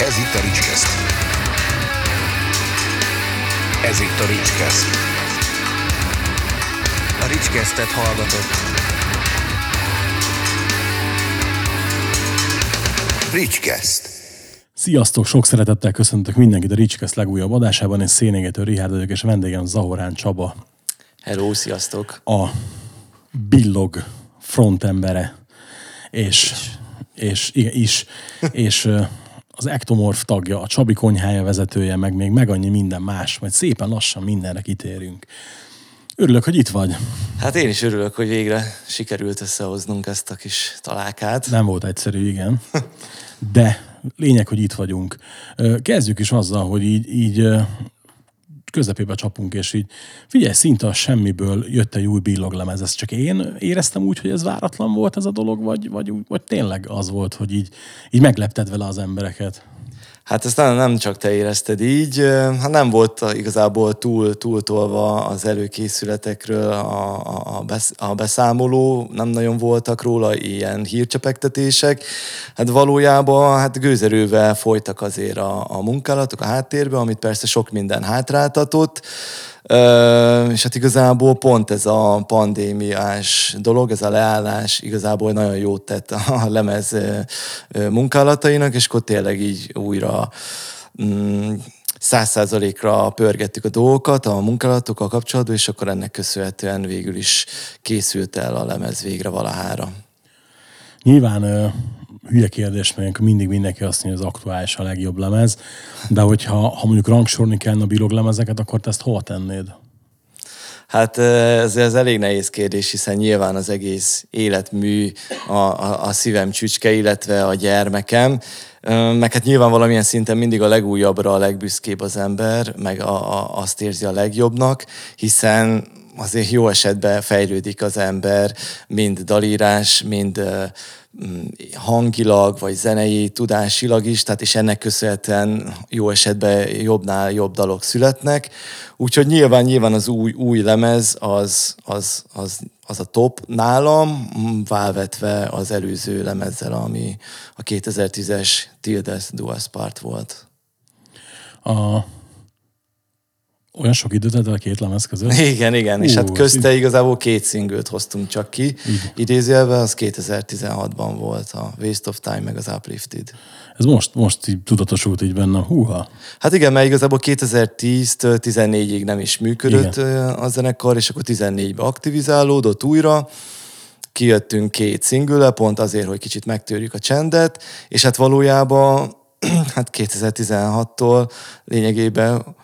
Ez itt a Ricskeszt. Ez itt a Ricskeszt. A Ricskesztet hallgatott. Ricskeszt. Sziasztok, sok szeretettel köszöntök mindenkit a Ricskeszt legújabb adásában. Én Szénégető Richard vagyok, és vendégem Zahorán Csaba, Hello, sziasztok! a Billog frontembere, és, és, is, és ö, az Ektomorf tagja, a Csabi konyhája vezetője, meg még meg annyi minden más, majd szépen lassan mindenre kitérünk. Örülök, hogy itt vagy. Hát én is örülök, hogy végre sikerült összehoznunk ezt a kis találkát. Nem volt egyszerű, igen. De lényeg, hogy itt vagyunk. Kezdjük is azzal, hogy így, így közepébe csapunk, és így figyelj, szinte a semmiből jött egy új billoglemez. Ez csak én éreztem úgy, hogy ez váratlan volt ez a dolog, vagy, vagy, vagy tényleg az volt, hogy így, így meglepted vele az embereket? Hát ezt nem, nem csak te érezted így, hát nem volt igazából túl, túltolva az előkészületekről a, a, a beszámoló, nem nagyon voltak róla ilyen hírcsepegtetések. Hát valójában hát gőzerővel folytak azért a, a munkálatok a háttérbe, amit persze sok minden hátráltatott, És hát igazából pont ez a pandémiás dolog, ez a leállás igazából nagyon jót tett a lemez munkálatainak, és akkor tényleg így újra mm, száz százalékra pörgettük a dolgokat a munkálatokkal kapcsolatban, és akkor ennek köszönhetően végül is készült el a lemez végre valahára. Nyilván hülye kérdés, mert mindig mindenki azt mondja, hogy az aktuális a legjobb lemez, de hogyha ha mondjuk rangsorni kellene a billoglemezeket, akkor te ezt hova tennéd? Hát ez, ez elég nehéz kérdés, hiszen nyilván az egész életmű a, a, a szívem csücske, illetve a gyermekem. Meg hát nyilván valamilyen szinten mindig a legújabbra a legbüszkébb az ember, meg a, a, azt érzi a legjobbnak, hiszen azért jó esetben fejlődik az ember, mind dalírás, mind hangilag, vagy zenei, tudásilag is, tehát és ennek köszönhetően jó esetben jobbnál jobb dalok születnek. Úgyhogy nyilván, nyilván az új, új lemez az, az, az, az a top nálam, válvetve az előző lemezzel, ami a 2010-es Tildes Duas Part volt. A... Olyan sok időt el a két lemez között? Igen, igen, és Ú, hát közte igazából két szingőt hoztunk csak ki. Idézőjelben az 2016-ban volt a Waste of Time meg az Uplifted. Ez most, most így tudatosult így bennem. Húha. Hát igen, mert igazából 2010-től 14-ig nem is működött igen. a zenekar, és akkor 14-ben aktivizálódott újra. Kijöttünk két szingüle, pont azért, hogy kicsit megtörjük a csendet, és hát valójában hát 2016-tól lényegében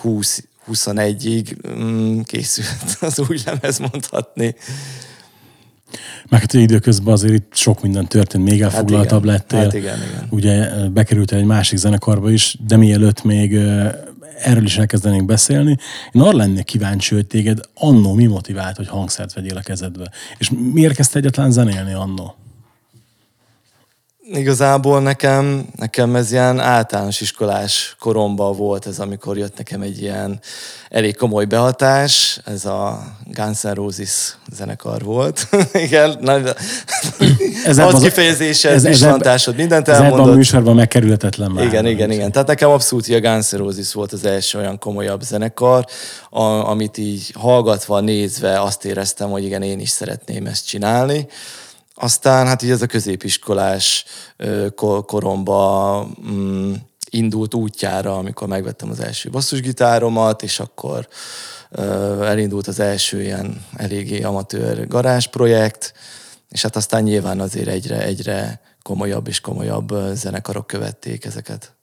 20 21-ig mm, készült az új lemez, mondhatni. Meg hát időközben azért itt sok minden történt, még elfoglaltabb igen. lettél. Hát igen, igen. Ugye bekerültél egy másik zenekarba is, de mielőtt még erről is elkezdenénk beszélni, én arra lennék kíváncsi, hogy téged annó mi motivált, hogy hangszert vegyél a kezedbe. És miért kezdte egyetlen zenélni annó? Igazából nekem, nekem ez ilyen általános iskolás koromban volt ez, amikor jött nekem egy ilyen elég komoly behatás, ez a Guns N' Roses zenekar volt. Igen, nagy, Ez az kifejezésed, ez- ez vizslantásod, mindent Ez ebben a elmondott. műsorban megkerülhetetlen már. Igen, igen, igen. Tehát nekem abszolút a Guns N' Roses volt az első olyan komolyabb zenekar, a, amit így hallgatva, nézve azt éreztem, hogy igen, én is szeretném ezt csinálni. Aztán hát így ez a középiskolás koromba mm, indult útjára, amikor megvettem az első basszusgitáromat, és akkor elindult az első ilyen eléggé amatőr garázsprojekt, és hát aztán nyilván azért egyre, egyre komolyabb és komolyabb zenekarok követték ezeket.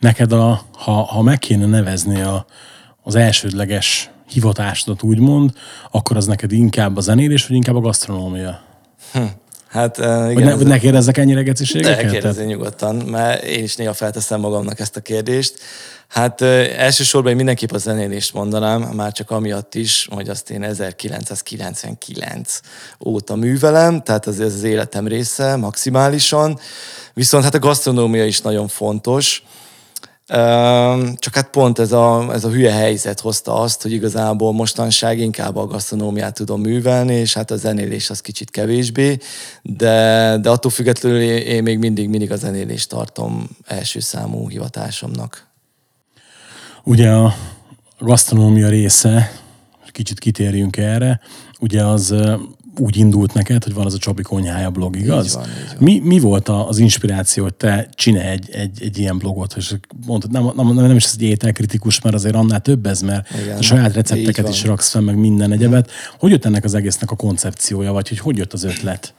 Neked, a, ha, ha meg kéne nevezni a, az elsődleges hivatásodat úgymond, akkor az neked inkább a zenélés, vagy inkább a gasztronómia? Hát ö, Vagy igen, ne, ez- vagy ne kérdezzek ennyire geciségeket? kérdezni nyugodtan, mert én is néha felteszem magamnak ezt a kérdést. Hát ö, elsősorban én mindenképp a zenélést mondanám, már csak amiatt is, hogy azt én 1999 óta művelem, tehát az, ez az életem része maximálisan. Viszont hát a gasztronómia is nagyon fontos. Csak hát pont ez a, ez a hülye helyzet hozta azt, hogy igazából mostanság inkább a gasztronómiát tudom művelni, és hát a zenélés az kicsit kevésbé, de, de attól függetlenül én még mindig, mindig a zenélést tartom első számú hivatásomnak. Ugye a gasztronómia része, kicsit kitérjünk erre, ugye az úgy indult neked, hogy van az a Csabi konyhája blog, igaz? Így van, így van. Mi, mi volt az inspiráció, hogy te csinálj egy, egy, egy ilyen blogot, és mondtad, nem, nem, nem is ez egy ételkritikus, mert azért annál több ez, mert Igen, a saját recepteket is raksz fel, meg minden egyebet. Hogy jött ennek az egésznek a koncepciója, vagy hogy hogy jött az ötlet?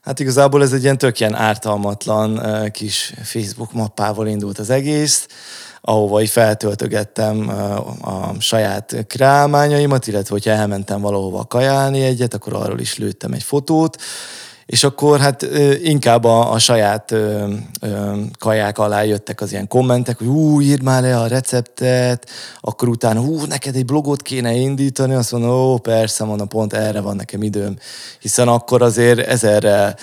Hát igazából ez egy ilyen tök ilyen ártalmatlan kis Facebook mappával indult az egész ahova így feltöltögettem a saját kreálmányaimat, illetve hogyha elmentem valahova kajálni egyet, akkor arról is lőttem egy fotót, és akkor hát inkább a, a saját ö, ö, kaják alá jöttek az ilyen kommentek, hogy hú, írd már le a receptet, akkor utána hú, neked egy blogot kéne indítani, azt mondom, ó, persze, mondom, pont erre van nekem időm, hiszen akkor azért ezerre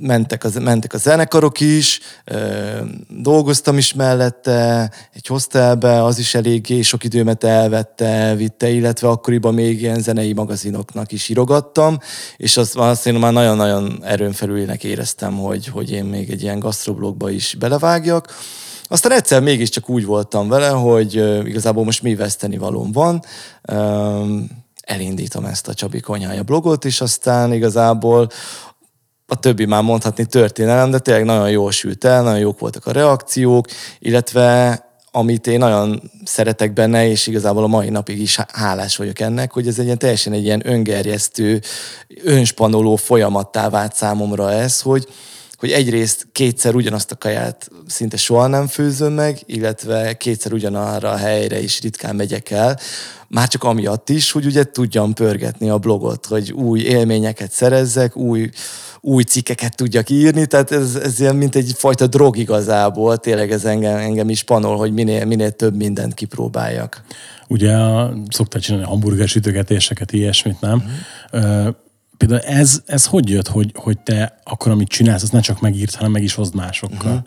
mentek, az, mentek a zenekarok is, dolgoztam is mellette, egy hostelbe, az is eléggé sok időmet elvette, vitte, illetve akkoriban még ilyen zenei magazinoknak is írogattam, és azt, azt én már nagyon-nagyon erőn felülének éreztem, hogy, hogy én még egy ilyen gasztroblogba is belevágjak. Aztán egyszer mégiscsak úgy voltam vele, hogy igazából most mi veszteni valóm van, elindítom ezt a Csabi Konyhája blogot, és aztán igazából a többi már mondhatni történelem, de tényleg nagyon jól sült el, nagyon jók voltak a reakciók, illetve amit én nagyon szeretek benne, és igazából a mai napig is hálás vagyok ennek, hogy ez egy ilyen teljesen egy ilyen öngerjesztő, önspanoló folyamattá vált számomra ez, hogy, hogy egyrészt kétszer ugyanazt a kaját szinte soha nem főzöm meg, illetve kétszer ugyanarra a helyre is ritkán megyek el, már csak amiatt is, hogy ugye tudjam pörgetni a blogot, hogy új élményeket szerezzek, új új cikkeket tudjak írni, tehát ez, ez ilyen mint egy fajta drog igazából, tényleg ez engem, engem is panol, hogy minél, minél több mindent kipróbáljak. Ugye szoktál csinálni hamburger sütögetéseket, ilyesmit, nem? Uh-huh. például ez, ez hogy jött, hogy, hogy te akkor, amit csinálsz, azt ne csak megírt, hanem meg is hozd másokkal? Uh-huh.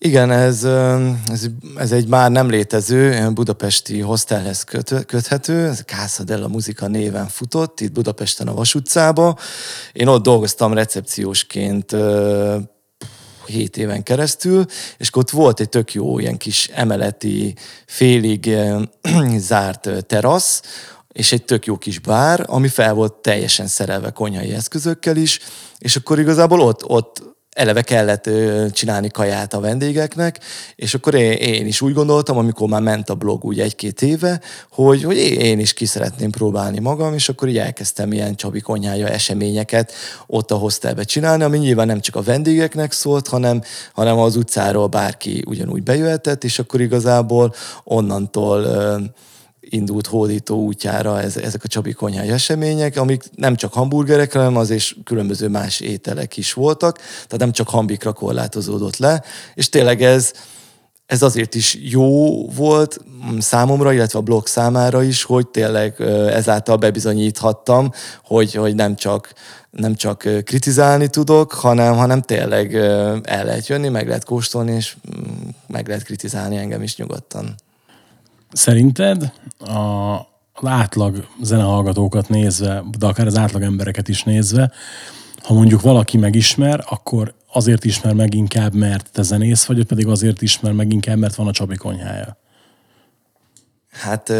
Igen, ez, ez, ez egy már nem létező, budapesti hostelhez köt, köthető, ez Casa della Musica néven futott, itt Budapesten a Vas utcába. Én ott dolgoztam recepciósként hét éven keresztül, és ott volt egy tök jó ilyen kis emeleti, félig zárt terasz, és egy tök jó kis bár, ami fel volt teljesen szerelve konyhai eszközökkel is, és akkor igazából ott, ott eleve kellett csinálni kaját a vendégeknek, és akkor én, én is úgy gondoltam, amikor már ment a blog úgy egy-két éve, hogy, hogy én is ki szeretném próbálni magam, és akkor így elkezdtem ilyen Csabi konyhája eseményeket ott a hostelbe csinálni, ami nyilván nem csak a vendégeknek szólt, hanem, hanem az utcáról bárki ugyanúgy bejöhetett, és akkor igazából onnantól indult hódító útjára ez, ezek a Csabi konyhai események, amik nem csak hamburgerek, hanem az és különböző más ételek is voltak, tehát nem csak hambikra korlátozódott le, és tényleg ez, ez azért is jó volt számomra, illetve a blog számára is, hogy tényleg ezáltal bebizonyíthattam, hogy, hogy nem csak nem csak kritizálni tudok, hanem, hanem tényleg el lehet jönni, meg lehet kóstolni, és mm, meg lehet kritizálni engem is nyugodtan. Szerinted a, az átlag zenehallgatókat nézve, de akár az átlag embereket is nézve, ha mondjuk valaki megismer, akkor azért ismer meg inkább, mert te zenész vagy, pedig azért ismer meg inkább, mert van a Csabi konyhája? Hát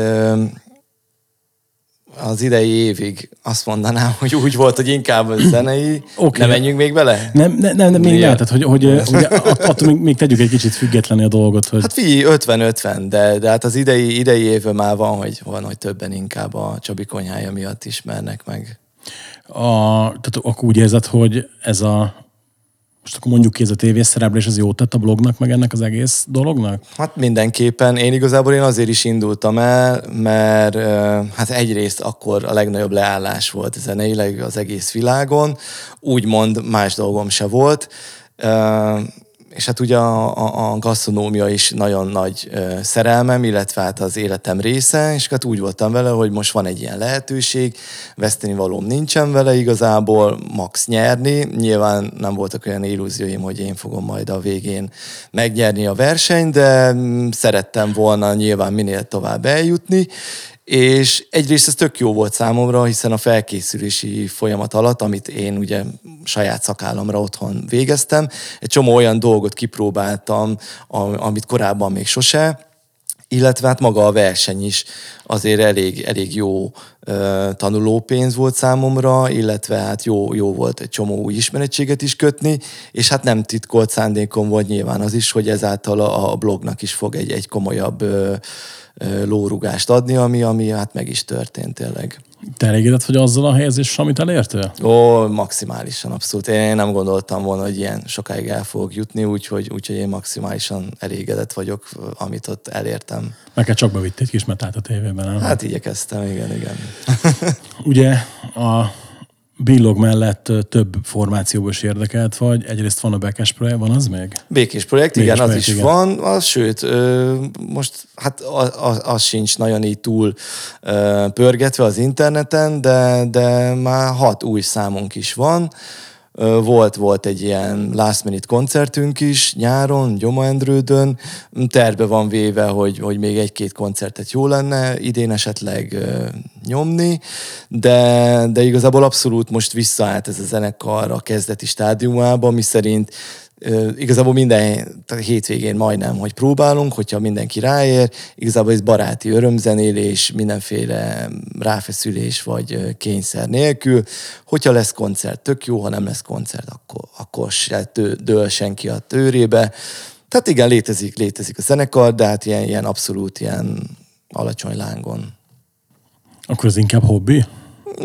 az idei évig azt mondanám, hogy úgy volt, hogy inkább a zenei. Okay. Nem menjünk még bele? Nem, nem, nem, nem még lehet, hogy, hogy, hogy attól még, még tegyük egy kicsit függetlenül a dolgot. Hogy... Hát figyelj, 50-50, de, de hát az idei, idei évben már van, hogy, van, hogy többen inkább a Csabi konyhája miatt ismernek meg. A, tehát akkor úgy érzed, hogy ez a most akkor mondjuk ki ez a tévészereplés, ez jót tett a blognak, meg ennek az egész dolognak? Hát mindenképpen. Én igazából én azért is indultam el, mert hát egyrészt akkor a legnagyobb leállás volt zeneileg az egész világon, úgymond más dolgom se volt és hát ugye a, a, a gasztronómia is nagyon nagy szerelmem, illetve hát az életem része, és hát úgy voltam vele, hogy most van egy ilyen lehetőség, veszteni valóm nincsen vele igazából, max nyerni. Nyilván nem voltak olyan illúzióim, hogy én fogom majd a végén megnyerni a versenyt, de mm, szerettem volna nyilván minél tovább eljutni, és egyrészt ez tök jó volt számomra, hiszen a felkészülési folyamat alatt, amit én ugye saját szakállamra otthon végeztem, egy csomó olyan dolgot kipróbáltam, amit korábban még sose, illetve hát maga a verseny is azért elég, elég jó tanulópénz volt számomra, illetve hát jó, jó volt egy csomó új ismerettséget is kötni, és hát nem titkolt szándékom volt nyilván az is, hogy ezáltal a, a blognak is fog egy, egy komolyabb uh, lórugást adni, ami, ami hát meg is történt tényleg. Te elégedett vagy azzal a helyezéssel, amit elértél? Ó, maximálisan, abszolút. Én nem gondoltam volna, hogy ilyen sokáig el fogok jutni, úgyhogy, úgyhogy én maximálisan elégedett vagyok, amit ott elértem. Neked csak bevitt egy kis metát a tévében, nem? Hát igyekeztem, igen, igen. Ugye a Billog mellett több formációban is érdekelt vagy. Egyrészt van a Bekes projekt, van az még? Békés projekt, Békés igen, projekt, az is igen. van. Az, sőt, most hát az, az sincs nagyon így túl pörgetve az interneten, de, de már hat új számunk is van. Volt, volt egy ilyen last minute koncertünk is nyáron, Gyomaendrődön. Terve van véve, hogy, hogy még egy-két koncertet jó lenne idén esetleg nyomni, de, de igazából abszolút most visszaállt ez a zenekar a kezdeti stádiumába, mi szerint igazából minden hétvégén majdnem, hogy próbálunk, hogyha mindenki ráér, igazából ez baráti örömzenélés, mindenféle ráfeszülés vagy kényszer nélkül. Hogyha lesz koncert, tök jó, ha nem lesz koncert, akkor, akkor se dől senki a tőrébe. Tehát igen, létezik, létezik a zenekar, de hát ilyen, ilyen abszolút ilyen alacsony lángon. Akkor ez inkább hobbi?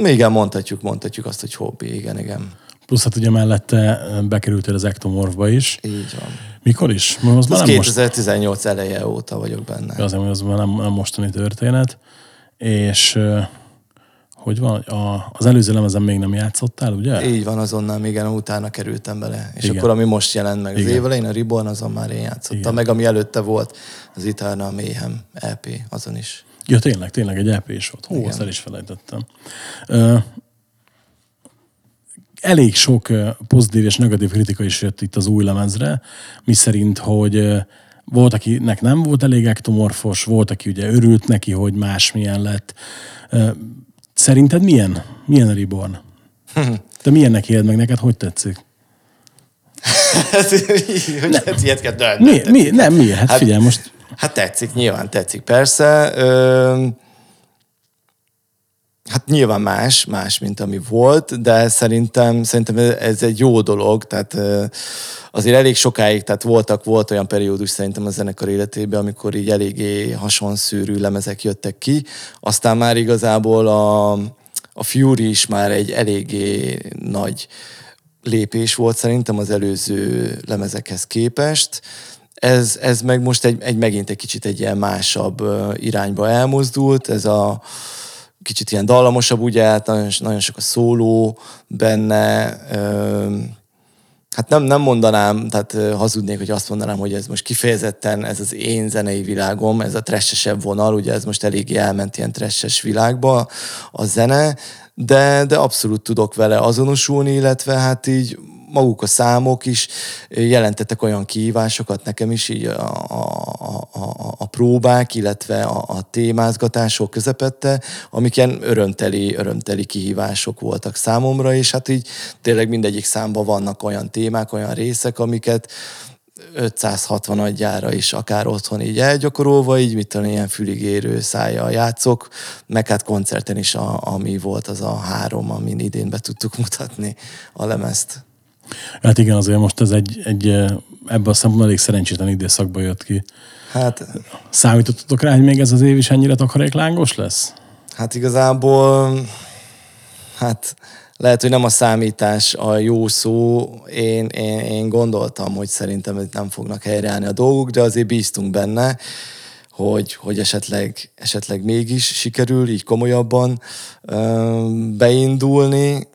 Igen, mondhatjuk, mondhatjuk azt, hogy hobbi, igen, igen. Plusz hát ugye mellette bekerültél az Ectomorphba is. Így van. Mikor is? Az már 2018 most... eleje óta vagyok benne. Azért, hogy az már nem, nem mostani történet. És hogy van, a, az előző lemezen még nem játszottál, ugye? Így van, azonnal igen, utána kerültem bele. És igen. akkor, ami most jelent meg igen. az évelején, a Ribbon, azon már én játszottam. Igen. Meg ami előtte volt, az Itálna a Méhem EP, azon is. Ja, tényleg, tényleg egy EP is volt. Hú, igen. azt el is felejtettem. Uh, elég sok pozitív és negatív kritika is jött itt az új lemezre, mi szerint, hogy volt, akinek nem volt elég ektomorfos, volt, aki ugye örült neki, hogy másmilyen lett. Szerinted milyen? Milyen a Reborn? Te milyennek éled meg neked? Hogy tetszik? hogy hát ilyet kell mi, mi, Nem, miért? Hát, hát figyelj, most... Hát tetszik, nyilván tetszik, persze. Ö, Hát nyilván más, más, mint ami volt, de szerintem, szerintem ez egy jó dolog, tehát azért elég sokáig, tehát voltak, volt olyan periódus szerintem a zenekar életében, amikor így eléggé hasonszűrű lemezek jöttek ki, aztán már igazából a, a Fury is már egy eléggé nagy lépés volt szerintem az előző lemezekhez képest, ez, ez meg most egy, egy megint egy kicsit egy ilyen másabb irányba elmozdult, ez a kicsit ilyen dallamosabb, ugye, hát nagyon, nagyon sok a szóló benne, hát nem, nem mondanám, tehát hazudnék, hogy azt mondanám, hogy ez most kifejezetten ez az én zenei világom, ez a tressesebb vonal, ugye ez most eléggé elment ilyen tresses világba a zene, de, de abszolút tudok vele azonosulni, illetve hát így maguk a számok is jelentettek olyan kihívásokat nekem is, így a, a, a, a próbák, illetve a, a témázgatások közepette, amik ilyen örömteli, örömteli kihívások voltak számomra, és hát így tényleg mindegyik számban vannak olyan témák, olyan részek, amiket 560 adjára is akár otthon így elgyakorolva, így mit tudom, ilyen füligérő szájjal játszok, meg hát koncerten is, a, ami volt az a három, amin idén be tudtuk mutatni a lemezt. Hát igen, azért most ez egy, egy ebben a szempontból elég szerencsétlen időszakba jött ki. Hát... Számítottatok rá, hogy még ez az év is ennyire takaréklángos lesz? Hát igazából, hát lehet, hogy nem a számítás a jó szó. Én, én, én gondoltam, hogy szerintem hogy nem fognak helyreállni a dolgok, de azért bíztunk benne, hogy, hogy esetleg, esetleg mégis sikerül így komolyabban ö, beindulni.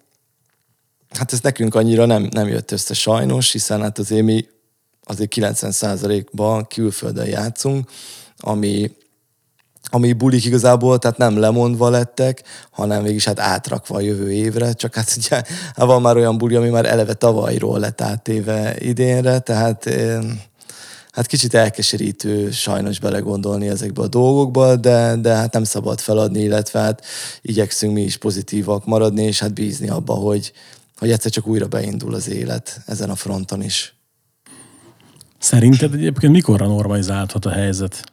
Hát ez nekünk annyira nem, nem jött össze sajnos, hiszen hát azért mi azért 90%-ban külföldön játszunk, ami, ami bulik igazából, tehát nem lemondva lettek, hanem mégis hát átrakva a jövő évre, csak hát ugye hát van már olyan buli, ami már eleve tavalyról lett áttéve idénre, tehát hát kicsit elkeserítő sajnos belegondolni ezekbe a dolgokba, de, de hát nem szabad feladni, illetve hát igyekszünk mi is pozitívak maradni, és hát bízni abba, hogy, hogy egyszer csak újra beindul az élet ezen a fronton is. Szerinted egyébként mikorra normalizálhat a helyzet?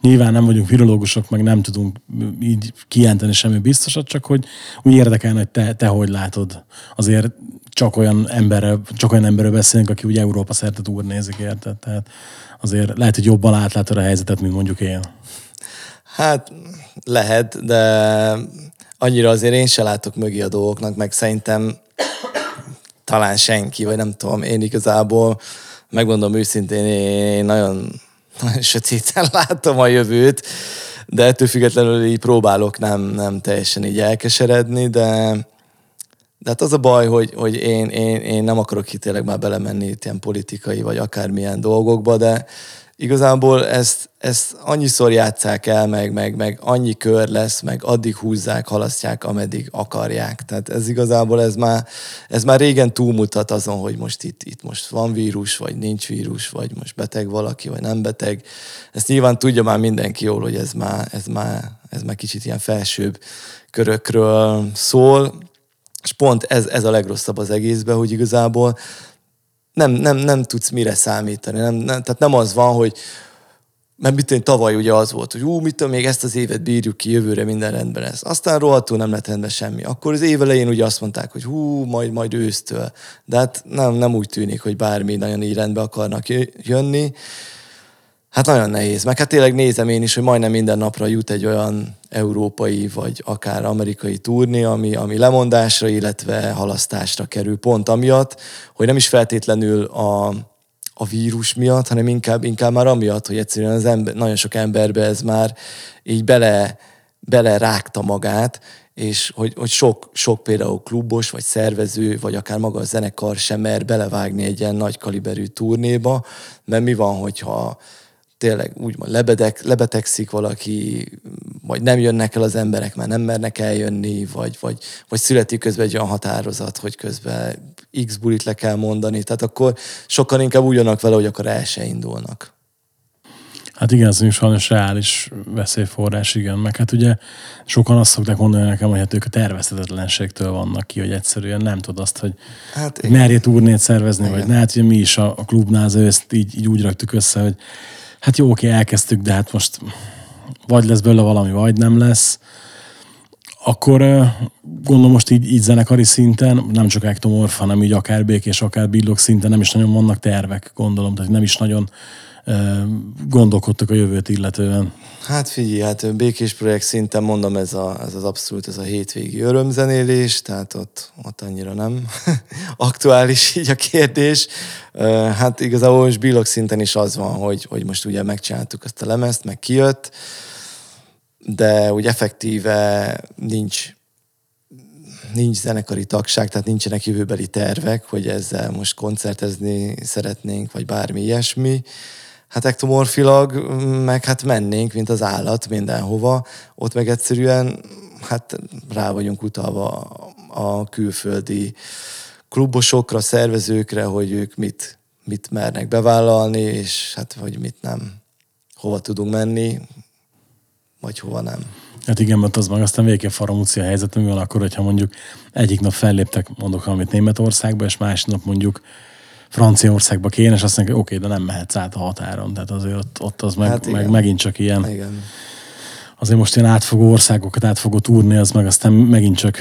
Nyilván nem vagyunk virológusok, meg nem tudunk így kijelenteni semmi biztosat, csak hogy úgy érdekelne, hogy te, te hogy látod. Azért csak olyan emberrel, csak olyan emberről beszélünk, aki ugye Európa szerte turnézik, érted? Tehát azért lehet, hogy jobban átlátod a helyzetet, mint mondjuk én. Hát lehet, de annyira azért én se látok mögé a dolgoknak, meg szerintem talán senki, vagy nem tudom, én igazából megmondom őszintén, én nagyon, nagyon sötéten látom a jövőt, de ettől függetlenül így próbálok nem, nem teljesen így elkeseredni, de, de hát az a baj, hogy, hogy én, én, én nem akarok itt tényleg már belemenni itt ilyen politikai vagy akármilyen dolgokba, de igazából ezt, ezt annyiszor játszák el, meg, meg, meg annyi kör lesz, meg addig húzzák, halasztják, ameddig akarják. Tehát ez igazából ez már, ez már régen túlmutat azon, hogy most itt, itt most van vírus, vagy nincs vírus, vagy most beteg valaki, vagy nem beteg. Ezt nyilván tudja már mindenki jól, hogy ez már, ez már, ez már kicsit ilyen felsőbb körökről szól, és pont ez, ez a legrosszabb az egészben, hogy igazából nem, nem, nem tudsz mire számítani. Nem, nem, tehát nem az van, hogy mert mit tudom, tavaly ugye az volt, hogy ú, mit tudom, még ezt az évet bírjuk ki, jövőre minden rendben lesz. Aztán rohadtul nem lett rendben semmi. Akkor az év elején ugye azt mondták, hogy hú, majd, majd ősztől. De hát nem, nem úgy tűnik, hogy bármi nagyon így rendbe akarnak jönni. Hát nagyon nehéz. Meg hát tényleg nézem én is, hogy majdnem minden napra jut egy olyan európai vagy akár amerikai turné, ami, ami lemondásra, illetve halasztásra kerül. Pont amiatt, hogy nem is feltétlenül a, a vírus miatt, hanem inkább, inkább már amiatt, hogy egyszerűen az ember, nagyon sok emberbe ez már így bele, bele rágta magát, és hogy, hogy sok, sok például klubos, vagy szervező, vagy akár maga a zenekar sem mer belevágni egy ilyen nagy kaliberű turnéba, mert mi van, hogyha tényleg úgymond lebedek, lebetegszik valaki, vagy nem jönnek el az emberek, mert nem mernek eljönni, vagy, vagy, vagy születik közben egy olyan határozat, hogy közben X bulit le kell mondani, tehát akkor sokkal inkább úgy jönnek vele, hogy akkor el se indulnak. Hát igen, ez sajnos reális veszélyforrás, igen. Meg hát ugye sokan azt szokták mondani nekem, hogy hát ők a tervezhetetlenségtől vannak ki, hogy egyszerűen nem tud azt, hogy hát, merjét turnét szervezni, igen. vagy ne, hát ugye mi is a, a klubnál ezt így, így úgy raktuk össze, hogy hát jó, oké, elkezdtük, de hát most vagy lesz belőle valami, vagy nem lesz. Akkor gondolom most így, így zenekari szinten, nem csak Ektomorf, hanem így akár békés, akár billog szinten nem is nagyon vannak tervek, gondolom, tehát nem is nagyon gondolkodtak a jövőt illetően. Hát figyelj, hát békés projekt szinten mondom, ez, a, ez az abszolút ez a hétvégi örömzenélés, tehát ott, ott annyira nem aktuális így a kérdés. Hát igazából most billog szinten is az van, hogy, hogy most ugye megcsináltuk azt a lemezt, meg kijött, de úgy effektíve nincs nincs zenekari tagság, tehát nincsenek jövőbeli tervek, hogy ezzel most koncertezni szeretnénk, vagy bármi ilyesmi hát ektomorfilag, meg hát mennénk, mint az állat mindenhova, ott meg egyszerűen hát rá vagyunk utalva a külföldi klubosokra, szervezőkre, hogy ők mit, mit mernek bevállalni, és hát hogy mit nem. Hova tudunk menni, vagy hova nem. Hát igen, mert az meg aztán végképp faramúci a helyzet, mi akkor, hogyha mondjuk egyik nap felléptek, mondok valamit Németországba, és másik nap mondjuk Franciaországba kéne, és azt mondják, oké, okay, de nem mehetsz át a határon. Tehát azért ott, ott az meg, hát meg megint csak ilyen. Igen. Azért most ilyen átfogó országokat átfogó túrni, az meg aztán megint csak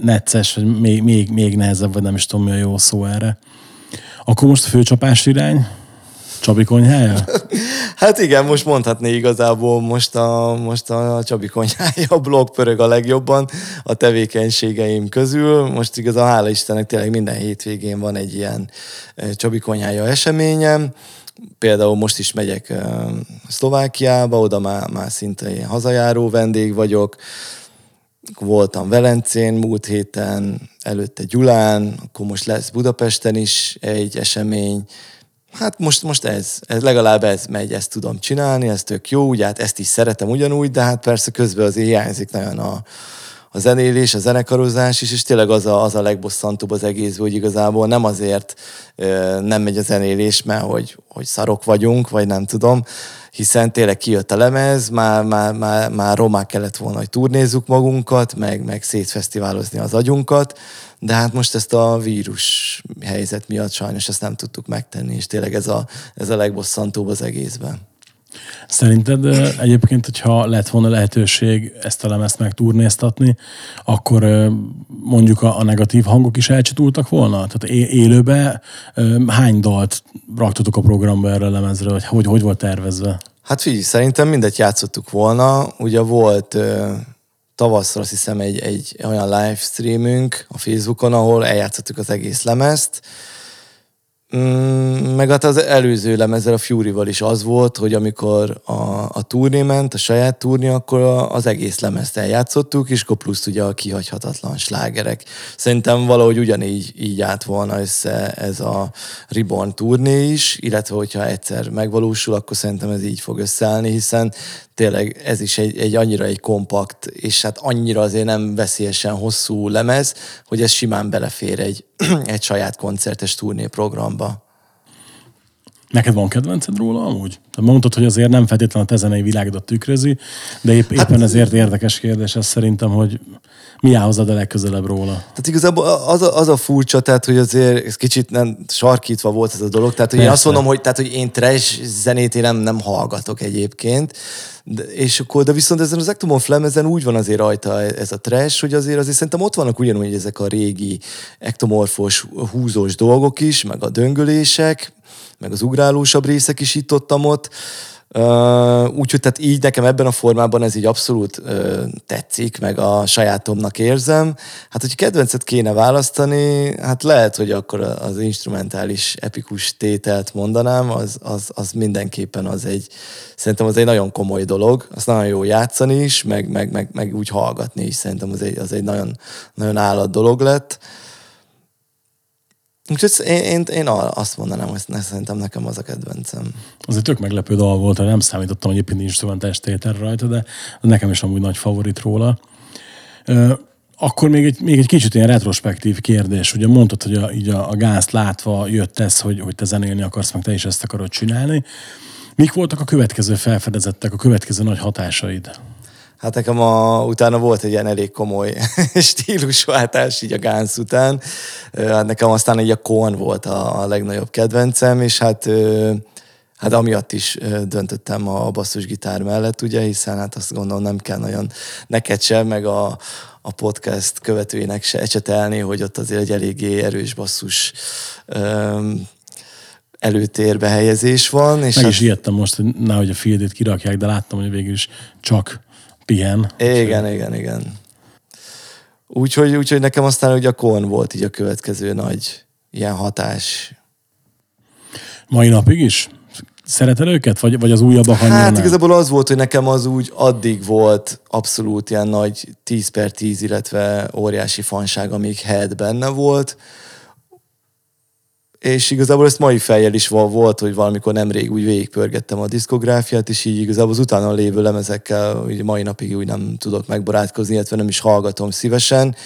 necces, vagy még, még, még nehezebb, vagy nem is tudom, mi a jó szó erre. Akkor most a főcsapás irány, Csabi konyhája? hát igen, most mondhatni igazából most a, most a Csabi konyhája, a blog pörög a legjobban a tevékenységeim közül. Most igazán hála Istennek tényleg minden hétvégén van egy ilyen Csabi konyhája eseményem. Például most is megyek Szlovákiába, oda már, már szinte ilyen hazajáró vendég vagyok. Voltam Velencén múlt héten, előtte Gyulán, akkor most lesz Budapesten is egy esemény, Hát most, most ez, ez, legalább ez megy, ezt tudom csinálni, ez tök jó, ugye hát ezt is szeretem ugyanúgy, de hát persze közben azért hiányzik nagyon a, a zenélés, a zenekarozás is, és tényleg az a, az a legbosszantóbb az egész, hogy igazából nem azért ö, nem megy a zenélés, mert hogy, hogy szarok vagyunk, vagy nem tudom, hiszen tényleg kijött a lemez, már, már, már, már romák kellett volna, hogy turnézzuk magunkat, meg, meg szétfesztiválozni az agyunkat, de hát most ezt a vírus helyzet miatt sajnos ezt nem tudtuk megtenni, és tényleg ez a, ez a legbosszantóbb az egészben. Szerinted egyébként, hogyha lett volna lehetőség ezt a lemezt megturnéztatni, akkor mondjuk a, a negatív hangok is elcsitultak volna? Tehát élőbe hány dalt raktatok a programba erre a lemezre, vagy hogy, hogy volt tervezve? Hát figyelj, szerintem mindet játszottuk volna. Ugye volt tavaszra azt hiszem egy, egy olyan live streamünk a Facebookon, ahol eljátszottuk az egész lemezt, Mm, meg hát az előző lemezzel a Fury-val is az volt, hogy amikor a, a turné ment, a saját turné, akkor az egész lemezt eljátszottuk, és akkor plusz ugye a kihagyhatatlan slágerek. Szerintem valahogy ugyanígy így állt volna össze ez a Reborn turné is, illetve hogyha egyszer megvalósul, akkor szerintem ez így fog összeállni, hiszen tényleg ez is egy, egy annyira egy kompakt, és hát annyira azért nem veszélyesen hosszú lemez, hogy ez simán belefér egy, egy saját koncertes turné programba. Neked van kedvenced róla amúgy? Te mondtad, hogy azért nem feltétlenül a te zenei világodat tükrözi, de épp, hát, éppen ezért érdekes kérdés ez szerintem, hogy mi áll hozzád a legközelebb róla? Tehát igazából az a, az a furcsa, tehát hogy azért ez kicsit nem sarkítva volt ez a dolog, tehát hogy Persze. én azt mondom, hogy, tehát, hogy én trash zenét én nem, nem hallgatok egyébként, de, és akkor, de viszont ezen az Ectomorph lemezen úgy van azért rajta ez a trash, hogy azért, azért szerintem ott vannak ugyanúgy ezek a régi ektomorfos, húzós dolgok is, meg a döngölések, meg az ugrálósabb részek is itt ott, ott. Uh, úgyhogy tehát így nekem ebben a formában ez így abszolút uh, tetszik, meg a sajátomnak érzem. Hát, hogy kedvencet kéne választani, hát lehet, hogy akkor az instrumentális epikus tételt mondanám, az, az, az mindenképpen az egy, szerintem az egy nagyon komoly dolog, azt nagyon jó játszani is, meg, meg, meg, meg úgy hallgatni is, szerintem az egy, az egy nagyon, nagyon állat dolog lett. Uh, Úgyhogy én, én, én azt mondanám, hogy ne, szerintem nekem az a kedvencem. Az egy tök meglepő dal volt, nem számítottam, hogy éppen instrumentális tétel rajta, de nekem is amúgy nagy favorit róla. Akkor még egy, még egy kicsit ilyen retrospektív kérdés. Ugye mondtad, hogy a, így a, a gázt látva jött ez, hogy, hogy te zenélni akarsz, meg te is ezt akarod csinálni. Mik voltak a következő felfedezettek, a következő nagy hatásaid? Hát nekem a, utána volt egy ilyen elég komoly stílusváltás így a Gánsz után. Hát nekem aztán egy a Korn volt a, a legnagyobb kedvencem, és hát Hát amiatt is döntöttem a basszusgitár mellett, ugye, hiszen hát azt gondolom nem kell nagyon neked sem, meg a, a podcast követőinek se ecsetelni, hogy ott azért egy eléggé erős basszus um, előtérbe helyezés van. És Meg hát... is ijedtem most, hogy nehogy a fieldét kirakják, de láttam, hogy végül is csak pihen. Igen, úgy, igen, igen. Úgyhogy, úgyhogy nekem aztán ugye a Korn volt így a következő nagy ilyen hatás. Mai napig is? Szereted őket? Vagy, vagy az újabbak annyira Hát nem? igazából az volt, hogy nekem az úgy addig volt abszolút ilyen nagy 10 per 10, illetve óriási fanság, amíg head benne volt és igazából ezt mai fejjel is volt, hogy valamikor nemrég úgy végigpörgettem a diszkográfiát, és így igazából az utána lévő lemezekkel úgy mai napig úgy nem tudok megbarátkozni, illetve nem is hallgatom szívesen.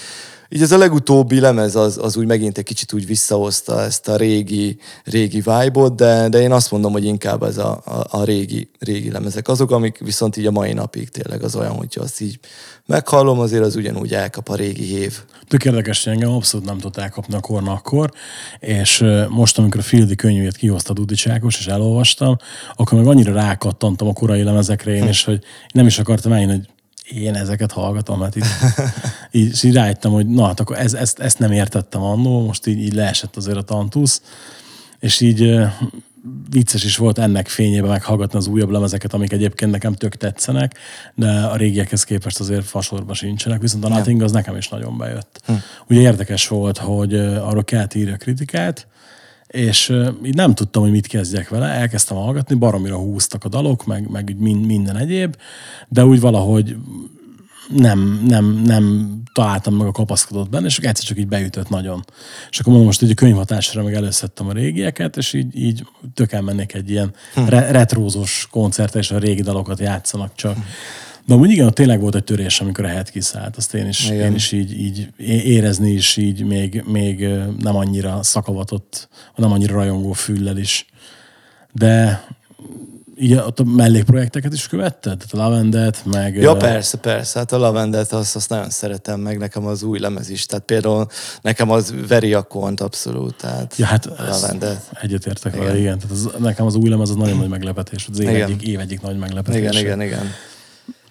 Így ez a legutóbbi lemez az, az úgy megint egy kicsit úgy visszahozta ezt a régi, régi vibe-ot, de, de én azt mondom, hogy inkább ez a, a, a régi, régi lemezek azok, amik viszont így a mai napig tényleg az olyan, hogyha azt így meghallom, azért az ugyanúgy elkap a régi hív. Tök érdekes, hogy engem abszolút nem tudott elkapni a korna akkor, és most, amikor a Fildi könyvét kihozta Dudi Csákos, és elolvastam, akkor meg annyira rákattantam a korai lemezekre én, és hogy nem is akartam eljönni, hogy én ezeket hallgatom, mert így, így, így rájöttem, hogy na, hát akkor ez, ezt, ezt nem értettem annó, most így, így leesett azért a tantusz, és így vicces is volt ennek fényében meghallgatni az újabb lemezeket, amik egyébként nekem tök tetszenek, de a régiekhez képest azért fasorba sincsenek, viszont a Nothing az nekem is nagyon bejött. Hm. Ugye érdekes volt, hogy arról kellett írja kritikát, és így nem tudtam, hogy mit kezdjek vele, elkezdtem hallgatni, baromira húztak a dalok, meg, meg minden egyéb, de úgy valahogy nem, nem, nem találtam meg a kapaszkodót benne, és egyszer csak így beütött nagyon. És akkor mondom, most egy könyvhatásra meg előszedtem a régieket, és így, így tök elmennék egy ilyen hm. re- retrózós koncertre, és a régi dalokat játszanak csak. Hm. De amúgy igen, ott tényleg volt egy törés, amikor a het kiszállt. Azt én is, én is így, így érezni is így még, még nem annyira szakavatott, nem annyira rajongó füllel is. De így ott a mellékprojekteket is követted? Tehát a Lavendet, meg... Ja, persze, persze. Hát a Lavendet azt, azt nagyon szeretem, meg nekem az új lemez is. Tehát például nekem az Very Account abszolút, tehát ja, hát a Lavendet. Egyetértek vele, igen. Tehát az, nekem az új lemez az nagyon nagy meglepetés. Az év egyik, év egyik nagy meglepetés. Igen, igen, igen.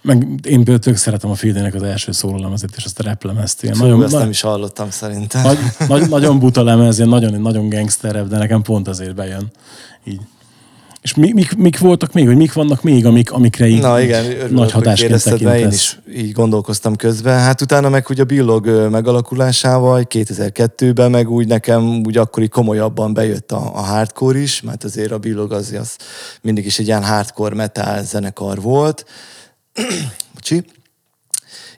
Meg én például tök szeretem a Fieldének az első szólolemezét, és azt a rap lemezt. Ilyen nagyon, ezt nem is hallottam szerintem. Nagy, nagy, nagyon buta lemez, ilyen nagyon, nagyon gangsterebb, de nekem pont azért bejön. Így. És mi, mik, mik, voltak még, vagy mik vannak még, amik, amikre így Na igen, örülök, nagy hatásként tekintesz? Én is így gondolkoztam közben. Hát utána meg ugye a Billog megalakulásával 2002-ben meg úgy nekem úgy akkor így komolyabban bejött a, a hardcore is, mert azért a Billog az, az mindig is egy ilyen hardcore metal zenekar volt. Bocsi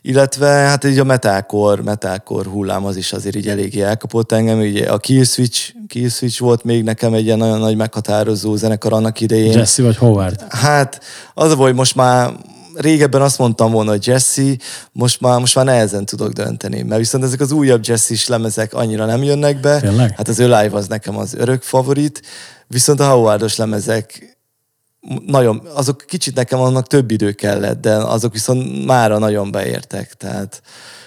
illetve hát így a metalcore, metalcore hullám az is azért így eléggé elkapott engem. Ugye a Killswitch, Killswitch volt még nekem egy ilyen nagyon nagy meghatározó zenekar annak idején. Jesse vagy Howard? Hát az a hogy most már régebben azt mondtam volna, hogy Jesse, most már, most már nehezen tudok dönteni, mert viszont ezek az újabb Jesse-s lemezek annyira nem jönnek be. Tényleg? Hát az ő live az nekem az örök favorit, viszont a Howardos lemezek nagyon, azok kicsit nekem annak több idő kellett, de azok viszont mára nagyon beértek, tehát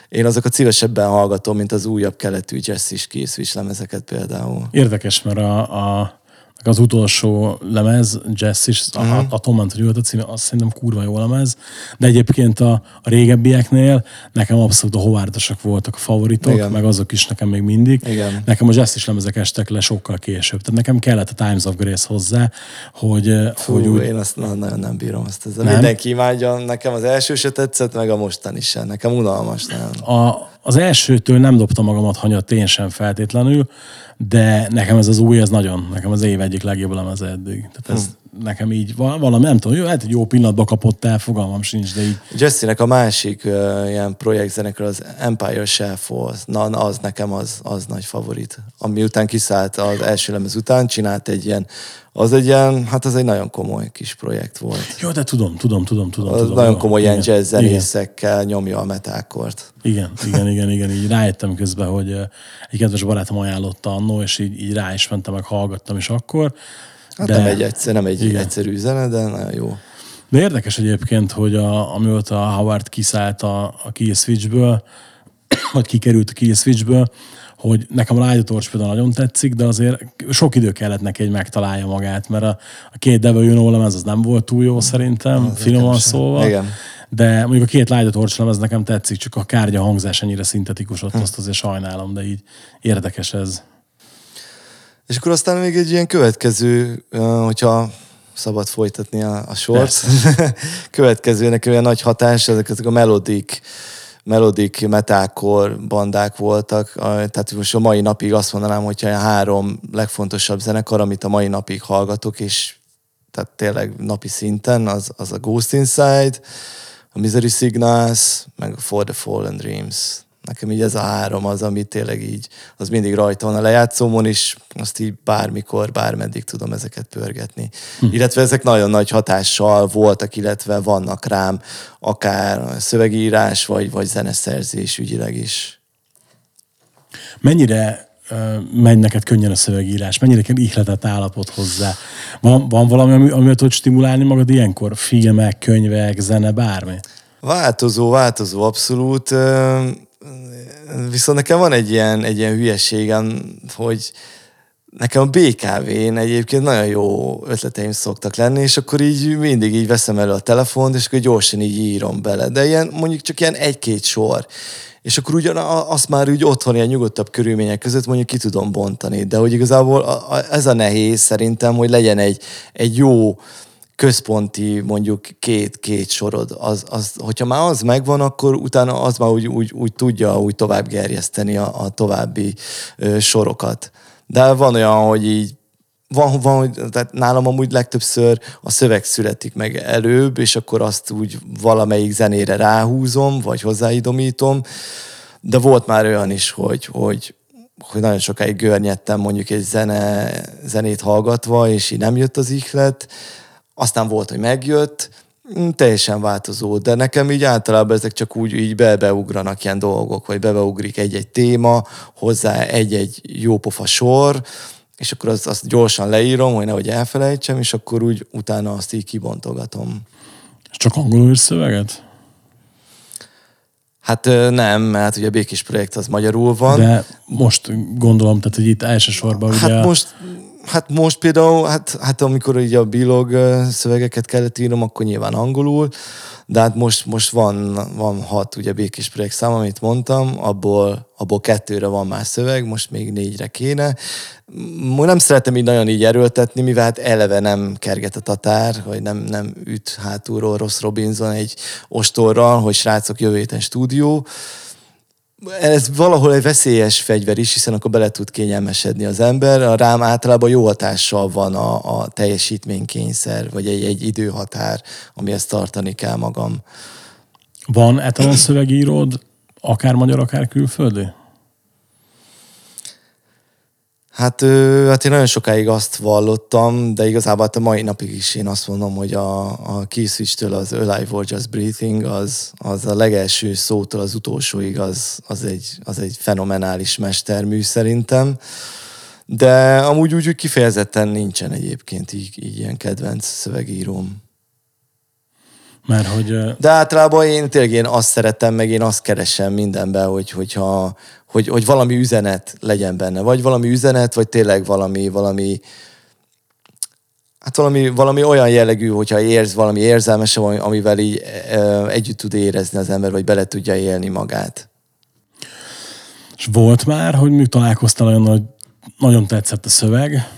én azokat szívesebben hallgatom, mint az újabb keletű jazz is készvis lemezeket például. Érdekes, mert a, a az utolsó lemez, Jazz is, uh-huh. a, mhm. a Tom Anthony volt a címe, azt szerintem kurva jó lemez, de egyébként a, a régebbieknél nekem abszolút a Howardosak voltak a favoritok, Igen. meg azok is nekem még mindig. Igen. Nekem a Jazz is lemezek estek le sokkal később. Tehát nekem kellett a Times of Grace hozzá, hogy... Fú, hogy úgy... én azt nagyon nem bírom. Azt nem? Mindenki imádja, nekem az első se tetszett, meg a mostani sem. Nekem unalmas. Nem. A, az elsőtől nem dobtam magamat hanyat én sem feltétlenül, de nekem ez az új, ez nagyon, nekem az év egyik legjobb lemez eddig. Tehát ez hmm. Nekem így valami, nem tudom, jó, hát egy jó pillanatba kapott el, fogalmam sincs, de így. Jesse-nek a másik uh, ilyen projektzenekről az Empire Chef volt. Na, az nekem az, az nagy favorit. Ami után kiszállt az első lemez után, csinált egy ilyen az egy ilyen, hát az egy nagyon komoly kis projekt volt. Jó, de tudom, tudom, tudom, tudom. Az tudom nagyon jó. komoly ilyen jazz zenészekkel nyomja a metalkort. Igen, igen, igen, igen, így rájöttem közben, hogy egy kedves barátom ajánlotta annó, és így, így rá is mentem, meg hallgattam is akkor. Hát de... nem egy, egyszer, nem egy igen. egyszerű zene, de nagyon jó. De érdekes egyébként, hogy a, amióta Howard kiszállt a, a Kill Switchből, vagy kikerült a Kill Switchből, hogy nekem a Light Torch például nagyon tetszik, de azért sok idő kellett neki, hogy megtalálja magát, mert a, a két Devil You Know lemez az nem volt túl jó szerintem, az finoman szóval. Igen. De mondjuk a két Light Torch lemez nekem tetszik, csak a kárgya hangzás ennyire szintetikus ott, hm. azt azért sajnálom, de így érdekes ez. És akkor aztán még egy ilyen következő, hogyha szabad folytatni a, a sort. következő nekem olyan nagy hatás, ezek, ezek a melodik melodik metalcore bandák voltak, tehát most a mai napig azt mondanám, hogyha a három legfontosabb zenekar, amit a mai napig hallgatok, és tehát tényleg napi szinten, az, az a Ghost Inside, a Misery Signals, meg a For the Fallen Dreams. Nekem így ez a három az, ami tényleg így, az mindig rajta van a lejátszómon is, azt így bármikor, bármeddig tudom ezeket pörgetni. Hm. Illetve ezek nagyon nagy hatással voltak, illetve vannak rám, akár szövegírás, vagy, vagy zeneszerzés ügyileg is. Mennyire uh, megy neked könnyen a szövegírás? Mennyire kell ihletett állapot hozzá? Van, van valami, ami, amivel tudod stimulálni magad ilyenkor? Filmek, könyvek, zene, bármi? Változó, változó, abszolút. Viszont nekem van egy ilyen, egy ilyen hülyeségem, hogy nekem a BKV-n egyébként nagyon jó ötleteim szoktak lenni, és akkor így mindig így veszem elő a telefont, és akkor gyorsan így írom bele. De ilyen, mondjuk csak ilyen egy-két sor. És akkor ugyan azt már úgy otthon ilyen nyugodtabb körülmények között mondjuk ki tudom bontani. De hogy igazából ez a nehéz szerintem, hogy legyen egy, egy jó központi mondjuk két-két sorod, az, az, hogyha már az megvan, akkor utána az már úgy, úgy, úgy tudja úgy tovább gerjeszteni a, a további ö, sorokat. De van olyan, hogy így van, van, tehát nálam amúgy legtöbbször a szöveg születik meg előbb, és akkor azt úgy valamelyik zenére ráhúzom, vagy hozzáidomítom, de volt már olyan is, hogy, hogy, hogy nagyon sokáig görnyedtem mondjuk egy zene, zenét hallgatva, és így nem jött az ihlet, aztán volt, hogy megjött, Mm, teljesen változó, de nekem így általában ezek csak úgy így bebeugranak ilyen dolgok, vagy bebeugrik egy-egy téma, hozzá egy-egy jópofa sor, és akkor azt, azt gyorsan leírom, hogy nehogy elfelejtsem, és akkor úgy utána azt így kibontogatom. Csak angolul írsz szöveget? Hát nem, mert ugye a Békés projekt az magyarul van. De most gondolom, tehát hogy itt elsősorban ugye... Hát most, hát most például, hát, hát amikor ugye a bilog szövegeket kellett írnom, akkor nyilván angolul, de hát most, most van, van hat ugye békés projekt szám, amit mondtam, abból, abból kettőre van már szöveg, most még négyre kéne. M- Nem szeretem így nagyon így erőltetni, mivel hát eleve nem kerget a tatár, hogy nem, nem üt hátulról Ross Robinson egy ostorral, hogy srácok jövő héten stúdió, ez valahol egy veszélyes fegyver is, hiszen akkor bele tud kényelmesedni az ember. A rám általában jó hatással van a, a teljesítménykényszer, vagy egy, egy időhatár, amihez tartani kell magam. Van etalon szövegíród, akár magyar, akár külföldi? Hát, hát én nagyon sokáig azt vallottam, de igazából hát a mai napig is én azt mondom, hogy a, a Switch-től az Alive or Just Breathing, az, az a legelső szótól az utolsóig, az, az, egy, az egy fenomenális mestermű szerintem. De amúgy úgy, úgy kifejezetten nincsen egyébként így, így ilyen kedvenc szövegíróm. Mert hogy De általában én tényleg én azt szeretem, meg én azt keresem mindenben, hogy, hogyha, hogy, hogy valami üzenet legyen benne. Vagy valami üzenet, vagy tényleg valami, valami Hát valami, valami olyan jellegű, hogyha érz valami érzelmes, ami- amivel így ö, együtt tud érezni az ember, vagy bele tudja élni magát. És volt már, hogy mondjuk találkoztál olyan, hogy nagyon tetszett a szöveg,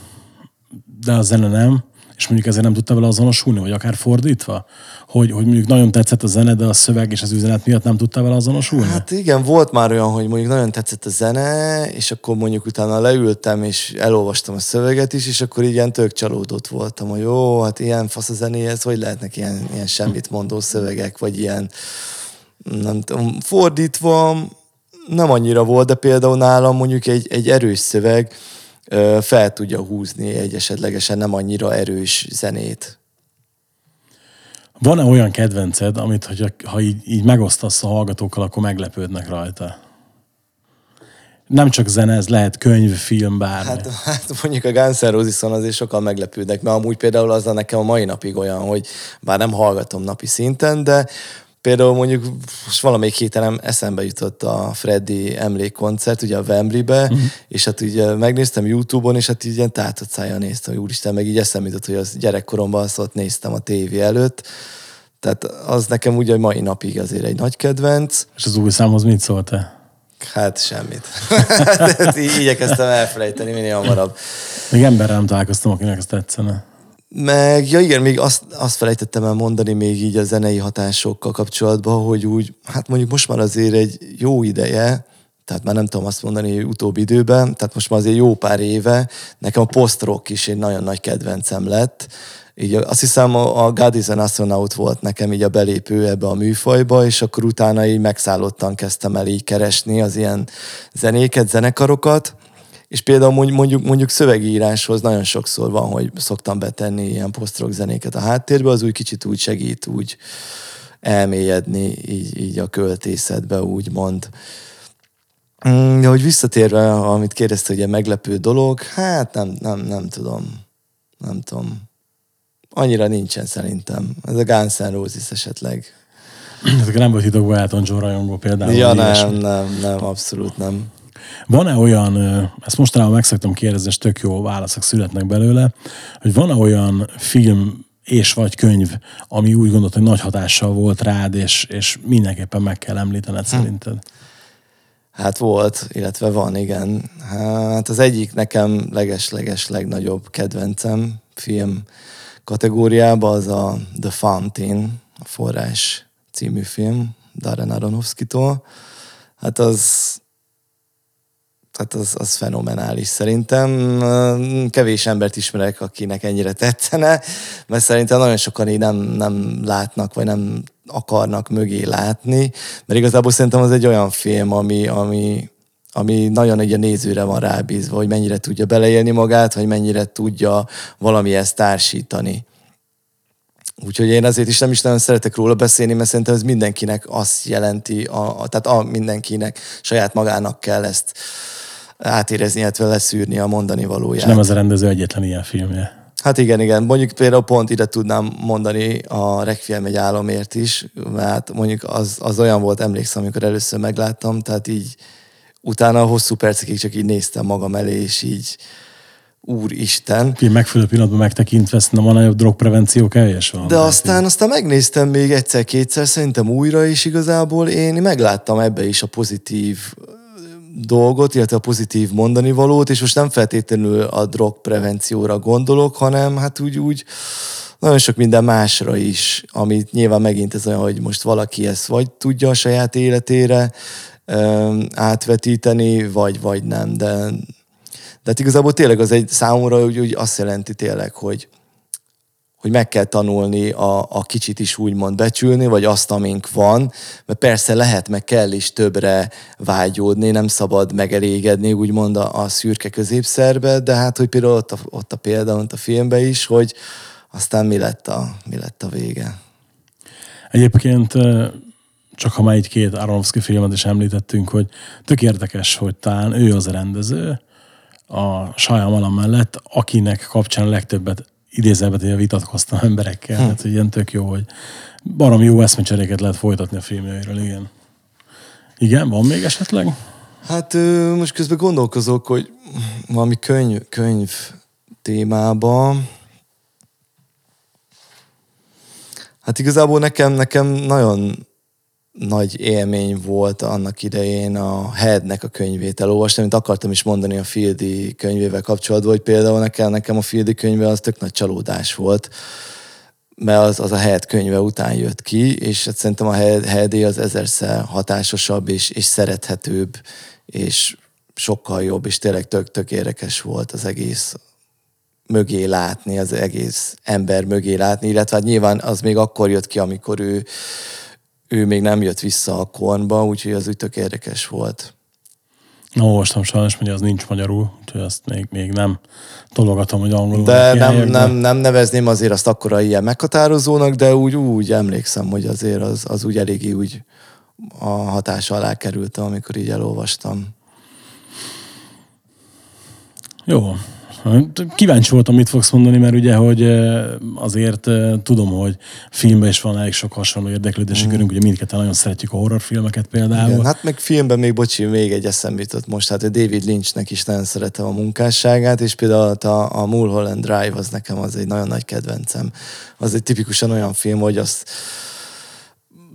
de a zene nem, és mondjuk ezért nem tudtál vele azonosulni, vagy akár fordítva? Hogy, hogy mondjuk nagyon tetszett a zene, de a szöveg és az üzenet miatt nem tudtál vele azonosulni? Hát igen, volt már olyan, hogy mondjuk nagyon tetszett a zene, és akkor mondjuk utána leültem, és elolvastam a szöveget is, és akkor ilyen tök csalódott voltam, hogy jó, hát ilyen fasz a zenéhez, hogy lehetnek ilyen, ilyen semmit mondó szövegek, vagy ilyen, nem tudom, fordítva, nem annyira volt, de például nálam mondjuk egy, egy erős szöveg fel tudja húzni egy esetlegesen nem annyira erős zenét. Van-e olyan kedvenced, amit hogyha, ha így, így megosztasz a hallgatókkal, akkor meglepődnek rajta? Nem csak zene, ez lehet könyv, film, bármi. Hát, hát mondjuk a Guns N' Roses-on azért sokan meglepődnek, mert amúgy például az a nekem a mai napig olyan, hogy bár nem hallgatom napi szinten, de például mondjuk most valamelyik héten eszembe jutott a Freddy emlékkoncert, ugye a Wembley-be, uh-huh. és hát ugye megnéztem YouTube-on, és hát így ilyen tátott szájjal néztem, hogy úristen, meg így eszembe jutott, hogy az gyerekkoromban azt ott néztem a tévé előtt. Tehát az nekem ugye mai napig azért egy nagy kedvenc. És az új számhoz mit szóltál? Hát semmit. Tehát így igyekeztem elfelejteni minél hamarabb. Még emberrel nem találkoztam, akinek ez tetszene. Meg, ja igen, még azt, azt felejtettem el mondani még így a zenei hatásokkal kapcsolatban, hogy úgy, hát mondjuk most már azért egy jó ideje, tehát már nem tudom azt mondani, utóbbi időben, tehát most már azért jó pár éve, nekem a post-rock is egy nagyon nagy kedvencem lett. Így azt hiszem a a God is an Astronaut volt nekem így a belépő ebbe a műfajba, és akkor utána így megszállottan kezdtem el így keresni az ilyen zenéket, zenekarokat, és például mondjuk, mondjuk, szövegíráshoz nagyon sokszor van, hogy szoktam betenni ilyen post zenéket a háttérbe, az úgy kicsit úgy segít úgy elmélyedni így, így a költészetbe, úgymond. Mm, De hogy visszatérve, amit kérdezte, hogy egy meglepő dolog, hát nem, nem, nem tudom. Nem tudom. Annyira nincsen szerintem. Ez a Guns N' Roses esetleg. Tehát nem vagy titokban Elton John rajongó például. Ja, nem, ilyesmi. nem, nem, abszolút nem. Van-e olyan, ezt mostanában meg szoktam kérdezni, és tök jó válaszok születnek belőle, hogy van-e olyan film és vagy könyv, ami úgy gondolt, hogy nagy hatással volt rád, és, és mindenképpen meg kell említened szerinted? Hát volt, illetve van, igen. Hát az egyik nekem leges-leges legnagyobb kedvencem film kategóriában az a The Fountain, a Forrás című film, Darren Aronofsky-tól. Hát az tehát az, az fenomenális szerintem. Kevés embert ismerek, akinek ennyire tetszene, mert szerintem nagyon sokan így nem, nem látnak, vagy nem akarnak mögé látni, mert igazából szerintem az egy olyan film, ami, ami, ami nagyon egy a nézőre van rábízva, hogy mennyire tudja beleélni magát, vagy mennyire tudja valamihez társítani. Úgyhogy én azért is nem is nagyon szeretek róla beszélni, mert szerintem ez mindenkinek azt jelenti, a, tehát a mindenkinek saját magának kell ezt átérezni, illetve leszűrni a mondani valóját. És nem az a rendező egyetlen ilyen filmje. Hát igen, igen. Mondjuk például pont ide tudnám mondani a Requiem egy álomért is, mert mondjuk az, az olyan volt, emlékszem, amikor először megláttam, tehát így utána hosszú percekig csak így néztem magam elé, és így úristen. Én megfelelő pillanatban megtekintve, nem a nagyobb drogprevenció kevés van. De aztán, aztán megnéztem még egyszer-kétszer, szerintem újra, és igazából én megláttam ebbe is a pozitív dolgot, illetve a pozitív mondani valót, és most nem feltétlenül a drogprevencióra gondolok, hanem hát úgy, úgy nagyon sok minden másra is, amit nyilván megint ez olyan, hogy most valaki ezt vagy tudja a saját életére átvetíteni, vagy, vagy nem, de de hát igazából tényleg az egy számomra úgy, úgy azt jelenti tényleg, hogy, hogy meg kell tanulni a, a kicsit is úgymond becsülni, vagy azt, amink van, mert persze lehet, meg kell is többre vágyódni, nem szabad megelégedni, úgymond a, a szürke középszerbe, de hát, hogy például ott a, ott a példa, ott a filmben is, hogy aztán mi lett a, mi lett a vége. Egyébként csak ha már egy két Aronofsky filmet is említettünk, hogy tök érdekes, hogy talán ő az a rendező, a Shyamalan mellett, akinek kapcsán legtöbbet idézelmet, hogy vitatkoztam emberekkel. Hm. Hát, hogy ilyen tök jó, hogy barom jó eszmecseréket lehet folytatni a filmjeiről, igen. Igen, van még esetleg? Hát most közben gondolkozok, hogy valami könyv, könyv témában. Hát igazából nekem, nekem nagyon nagy élmény volt annak idején a Headnek a könyvét elolvasni, amit akartam is mondani a Fieldi könyvével kapcsolatban, hogy például nekem, nekem a Fieldi könyve az tök nagy csalódás volt, mert az, az a Head könyve után jött ki, és hát szerintem a Head az ezerszer hatásosabb és, és szerethetőbb, és sokkal jobb, és tényleg tök, tök érdekes volt az egész mögé látni, az egész ember mögé látni, illetve hát nyilván az még akkor jött ki, amikor ő ő még nem jött vissza a kornba, úgyhogy az úgy tök érdekes volt. Na, olvastam sajnos, hogy az nincs magyarul, úgyhogy azt még, még nem tologatom, hogy angolul. De nem, nem, nem nevezném azért azt akkora ilyen meghatározónak, de úgy, úgy emlékszem, hogy azért az, az úgy eléggé úgy a hatás alá került, amikor így elolvastam. Jó, Kíváncsi voltam, mit fogsz mondani, mert ugye, hogy azért tudom, hogy filmben is van elég sok hasonló érdeklődési mm. körünk, ugye mindketten nagyon szeretjük a horrorfilmeket például. Igen, hát meg filmben még, bocsi, még egy eszembe jutott most, hát a David Lynchnek is nagyon szeretem a munkásságát, és például a, a Mulholland Drive az nekem az egy nagyon nagy kedvencem. Az egy tipikusan olyan film, hogy azt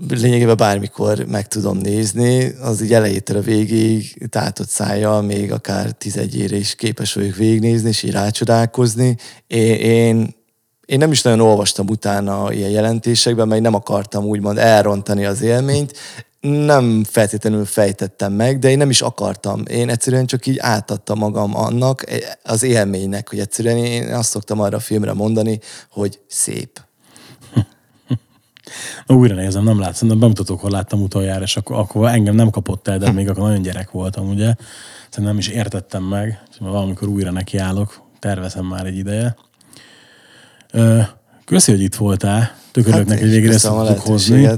lényegében bármikor meg tudom nézni, az így elejétől a végig tátott szájjal, még akár tizedjére is képes vagyok végignézni, és így rácsodálkozni. Én, én, nem is nagyon olvastam utána ilyen jelentésekben, mert nem akartam úgymond elrontani az élményt, nem feltétlenül fejtettem meg, de én nem is akartam. Én egyszerűen csak így átadtam magam annak, az élménynek, hogy egyszerűen én azt szoktam arra a filmre mondani, hogy szép. Újra nézem, nem látszom, de bemutatókor láttam utoljára, és akkor, akkor engem nem kapott el, de még akkor nagyon gyerek voltam, ugye. Szerintem nem is értettem meg, és valamikor újra nekiállok, tervezem már egy ideje. Köszi, hogy itt voltál. Tök örülök hát, hogy végre ezt tudtuk hozni.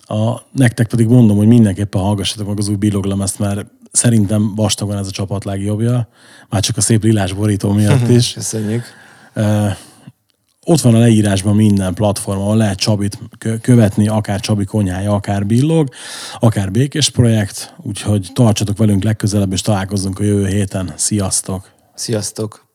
A, nektek pedig mondom, hogy mindenképpen hallgassatok meg az új billoglemezt, mert szerintem vastagon ez a csapat legjobbja. Már csak a szép lilás borító miatt is. Köszönjük. Ott van a leírásban minden platform, ahol lehet Csabit követni, akár Csabi konyhája, akár Billog, akár Békés projekt, úgyhogy tartsatok velünk legközelebb, és találkozunk a jövő héten. Sziasztok! Sziasztok!